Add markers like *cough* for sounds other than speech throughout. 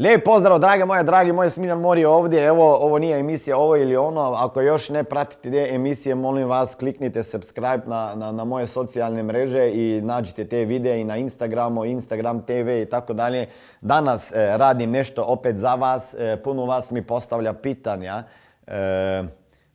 Lijep pozdrav, drage moje, dragi moje, Smiljan Mori ovdje. Evo, ovo nije emisija ovo ili ono. Ako još ne pratite te emisije, molim vas, kliknite subscribe na, na, na moje socijalne mreže i nađite te videe i na Instagramu, Instagram TV i tako dalje. Danas e, radim nešto opet za vas. E, puno vas mi postavlja pitanja e,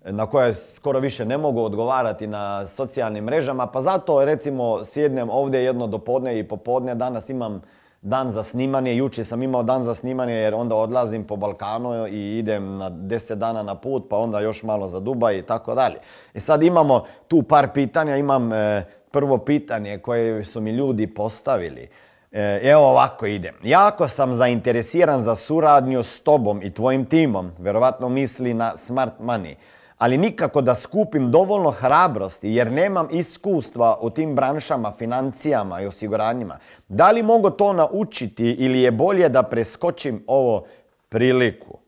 na koje skoro više ne mogu odgovarati na socijalnim mrežama. Pa zato, recimo, sjednem ovdje jedno dopodne i popodne. Danas imam dan za snimanje. Jučer sam imao dan za snimanje jer onda odlazim po Balkanu i idem na 10 dana na put, pa onda još malo za Dubaj i tako dalje. I sad imamo tu par pitanja. Imam e, prvo pitanje koje su mi ljudi postavili. E, evo ovako idem. Jako sam zainteresiran za suradnju s tobom i tvojim timom. Vjerovatno misli na smart money ali nikako da skupim dovoljno hrabrosti jer nemam iskustva u tim branšama, financijama i osiguranjima. Da li mogu to naučiti ili je bolje da preskočim ovo priliku?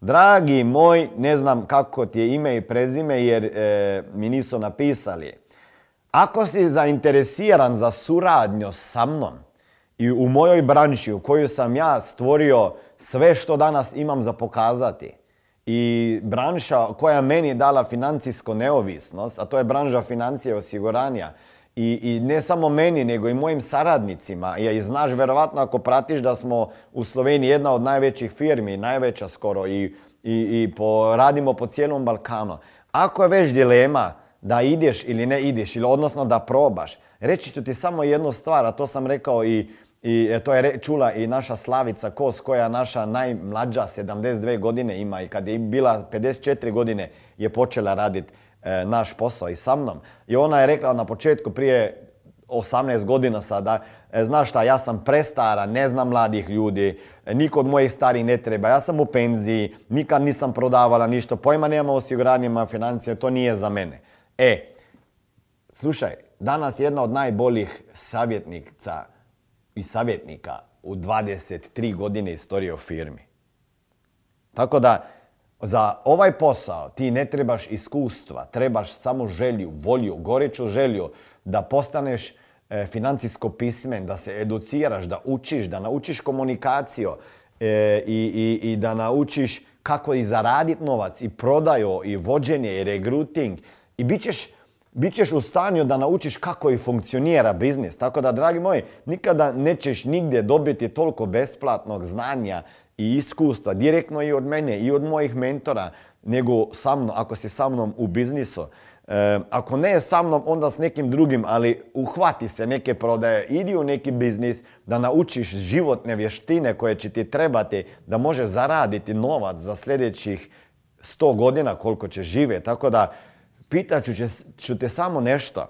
Dragi moj, ne znam kako ti je ime i prezime jer e, mi nisu napisali. Ako si zainteresiran za suradnju sa mnom i u mojoj branši u kojoj sam ja stvorio sve što danas imam za pokazati, i branša koja meni je dala financijsku neovisnost, a to je branža financije osiguranja, i, i ne samo meni, nego i mojim saradnicima. I, znaš, verovatno, ako pratiš da smo u Sloveniji jedna od najvećih firmi, najveća skoro, i, i, i po, radimo po cijelom Balkanu. Ako je već dilema da ideš ili ne ideš, ili odnosno da probaš, reći ću ti samo jednu stvar, a to sam rekao i i e, to je čula i naša Slavica Kos koja naša najmlađa 72 godine ima i kad je bila 54 godine je počela raditi e, naš posao i sa mnom. I ona je rekla na početku prije 18 godina sada, e, znaš šta, ja sam prestara, ne znam mladih ljudi, niko od mojih starih ne treba, ja sam u penziji, nikad nisam prodavala ništa, pojma nema osiguranjima, financije, to nije za mene. E, slušaj, danas jedna od najboljih savjetnica i savjetnika u 23 godine istorije o firmi. Tako da, za ovaj posao ti ne trebaš iskustva, trebaš samo želju, volju, goreću želju da postaneš e, financijsko pismen, da se educiraš, da učiš, da naučiš komunikaciju e, i, i, i da naučiš kako i zaraditi novac i prodaju i vođenje i regruting i bit ćeš bit ćeš u stanju da naučiš kako i funkcionira biznis. Tako da, dragi moji, nikada nećeš nigdje dobiti toliko besplatnog znanja i iskustva, direktno i od mene i od mojih mentora, nego sa mnom, ako si sa mnom u biznisu. E, ako ne sa mnom, onda s nekim drugim, ali uhvati se neke prodaje, idi u neki biznis da naučiš životne vještine koje će ti trebati da možeš zaraditi novac za sljedećih 100 godina koliko će živjeti. Tako da, Pitat ću, te samo nešto.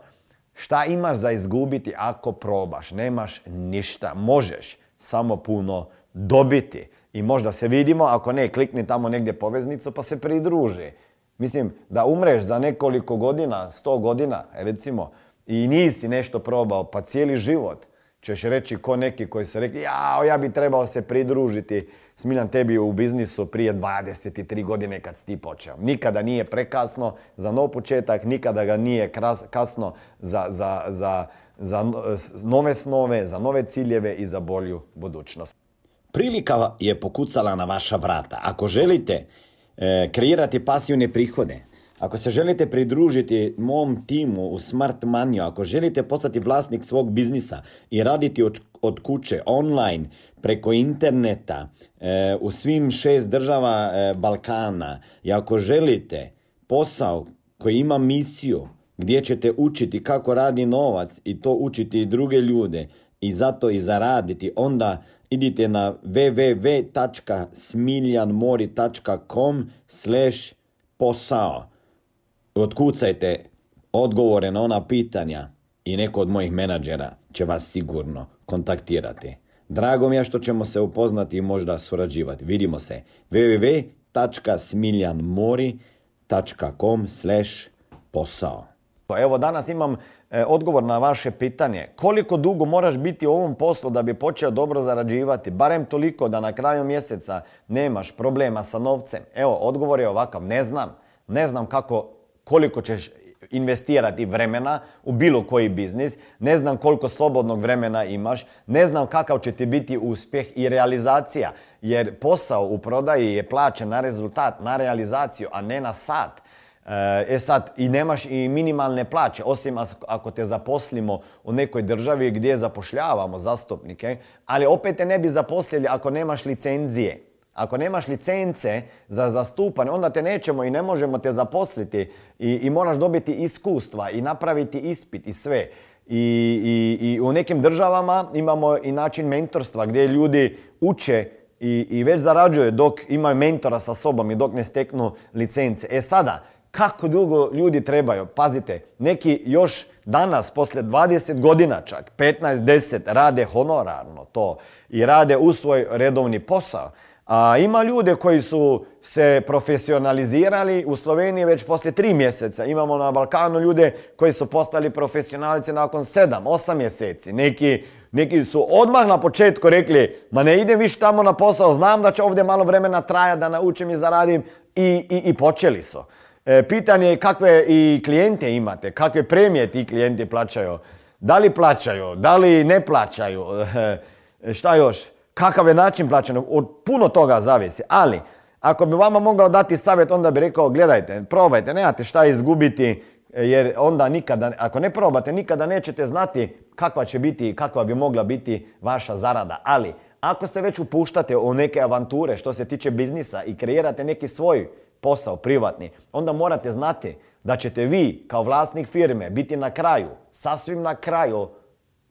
Šta imaš za izgubiti ako probaš? Nemaš ništa. Možeš samo puno dobiti. I možda se vidimo, ako ne, klikni tamo negdje poveznicu pa se pridruži. Mislim, da umreš za nekoliko godina, sto godina, recimo, i nisi nešto probao, pa cijeli život ćeš reći ko neki koji su rekli, ja, ja bi trebao se pridružiti Smiljan tebi u biznisu prije 23 godine kad si ti počeo. Nikada nije prekasno za nov početak, nikada ga nije kasno za, za, za, za nove snove, za nove ciljeve i za bolju budućnost. Prilika je pokucala na vaša vrata. Ako želite e, kreirati pasivne prihode, ako se želite pridružiti mom timu u Smart Money, ako želite postati vlasnik svog biznisa i raditi od, od kuće, online, preko interneta, e, u svim šest država e, Balkana, i ako želite posao koji ima misiju, gdje ćete učiti kako radi novac i to učiti i druge ljude i zato i zaraditi, onda idite na www.smiljanmori.com slash posao Otkucajte odgovore na ona pitanja i neko od mojih menadžera će vas sigurno kontaktirati. Drago mi je što ćemo se upoznati i možda surađivati. Vidimo se www.smiljanmori.com slash posao. Evo danas imam e, odgovor na vaše pitanje. Koliko dugo moraš biti u ovom poslu da bi počeo dobro zarađivati? Barem toliko da na kraju mjeseca nemaš problema sa novcem. Evo, odgovor je ovakav. Ne znam. Ne znam kako, koliko ćeš investirati vremena u bilo koji biznis, ne znam koliko slobodnog vremena imaš, ne znam kakav će ti biti uspjeh i realizacija, jer posao u prodaji je plaćen na rezultat, na realizaciju, a ne na sat. E sad, i nemaš i minimalne plaće, osim ako te zaposlimo u nekoj državi gdje zapošljavamo zastupnike, ali opet te ne bi zaposlili ako nemaš licenzije. Ako nemaš licence za zastupanje, onda te nećemo i ne možemo te zaposliti i, i moraš dobiti iskustva i napraviti ispit i sve. I, i, u nekim državama imamo i način mentorstva gdje ljudi uče i, i već zarađuju dok imaju mentora sa sobom i dok ne steknu licence. E sada, kako dugo ljudi trebaju? Pazite, neki još danas, poslije 20 godina čak, 15-10, rade honorarno to i rade u svoj redovni posao. A ima ljude koji su se profesionalizirali u Sloveniji već poslije tri mjeseca. Imamo na Balkanu ljude koji su postali profesionalci nakon sedam, osam mjeseci. Neki, neki su odmah na početku rekli, ma ne idem više tamo na posao, znam da će ovdje malo vremena traja da naučim i zaradim i, i, i počeli su. E, pitanje je kakve i klijente imate, kakve premije ti klijenti plaćaju. Da li plaćaju, da li ne plaćaju, *laughs* e, šta još? Kakav je način plaćanja, od puno toga zavisi. Ali, ako bi vama mogao dati savjet, onda bi rekao, gledajte, probajte, nemate šta izgubiti, jer onda nikada, ako ne probate, nikada nećete znati kakva će biti i kakva bi mogla biti vaša zarada. Ali, ako se već upuštate u neke avanture što se tiče biznisa i kreirate neki svoj posao privatni, onda morate znati da ćete vi kao vlasnik firme biti na kraju, sasvim na kraju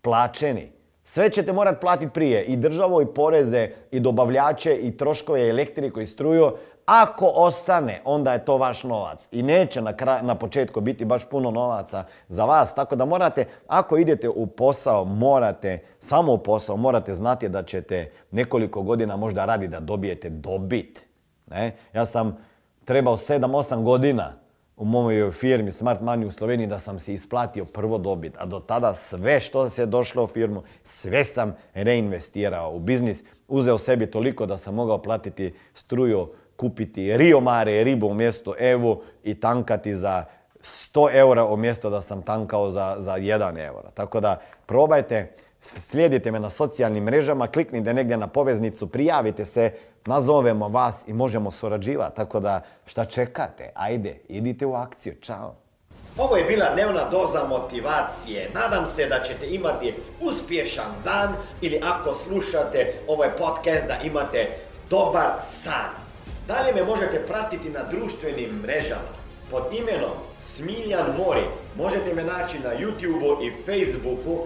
plaćeni sve ćete morati platiti prije, i državo, i poreze, i dobavljače, i troškove, elektriku, i struju. Ako ostane, onda je to vaš novac. I neće na, na početku biti baš puno novaca za vas. Tako da morate, ako idete u posao, morate, samo u posao, morate znati da ćete nekoliko godina možda raditi da dobijete dobit. Ne? Ja sam trebao 7-8 godina u mojoj firmi Smart Money u Sloveniji da sam si isplatio prvo dobit, a do tada sve što se došlo u firmu, sve sam reinvestirao u biznis, uzeo sebi toliko da sam mogao platiti struju, kupiti Rio Mare ribu umjesto Evu i tankati za 100 eura umjesto da sam tankao za, za 1 euro. Tako da probajte, slijedite me na socijalnim mrežama, kliknite negdje na poveznicu, prijavite se, nazovemo vas i možemo surađivati. Tako da šta čekate? Ajde, idite u akciju. Ćao. Ovo je bila dnevna doza motivacije. Nadam se da ćete imati uspješan dan ili ako slušate ovaj podcast da imate dobar san. Dalje me možete pratiti na društvenim mrežama pod imenom Smiljan Mori. Možete me naći na YouTubeu i Facebooku,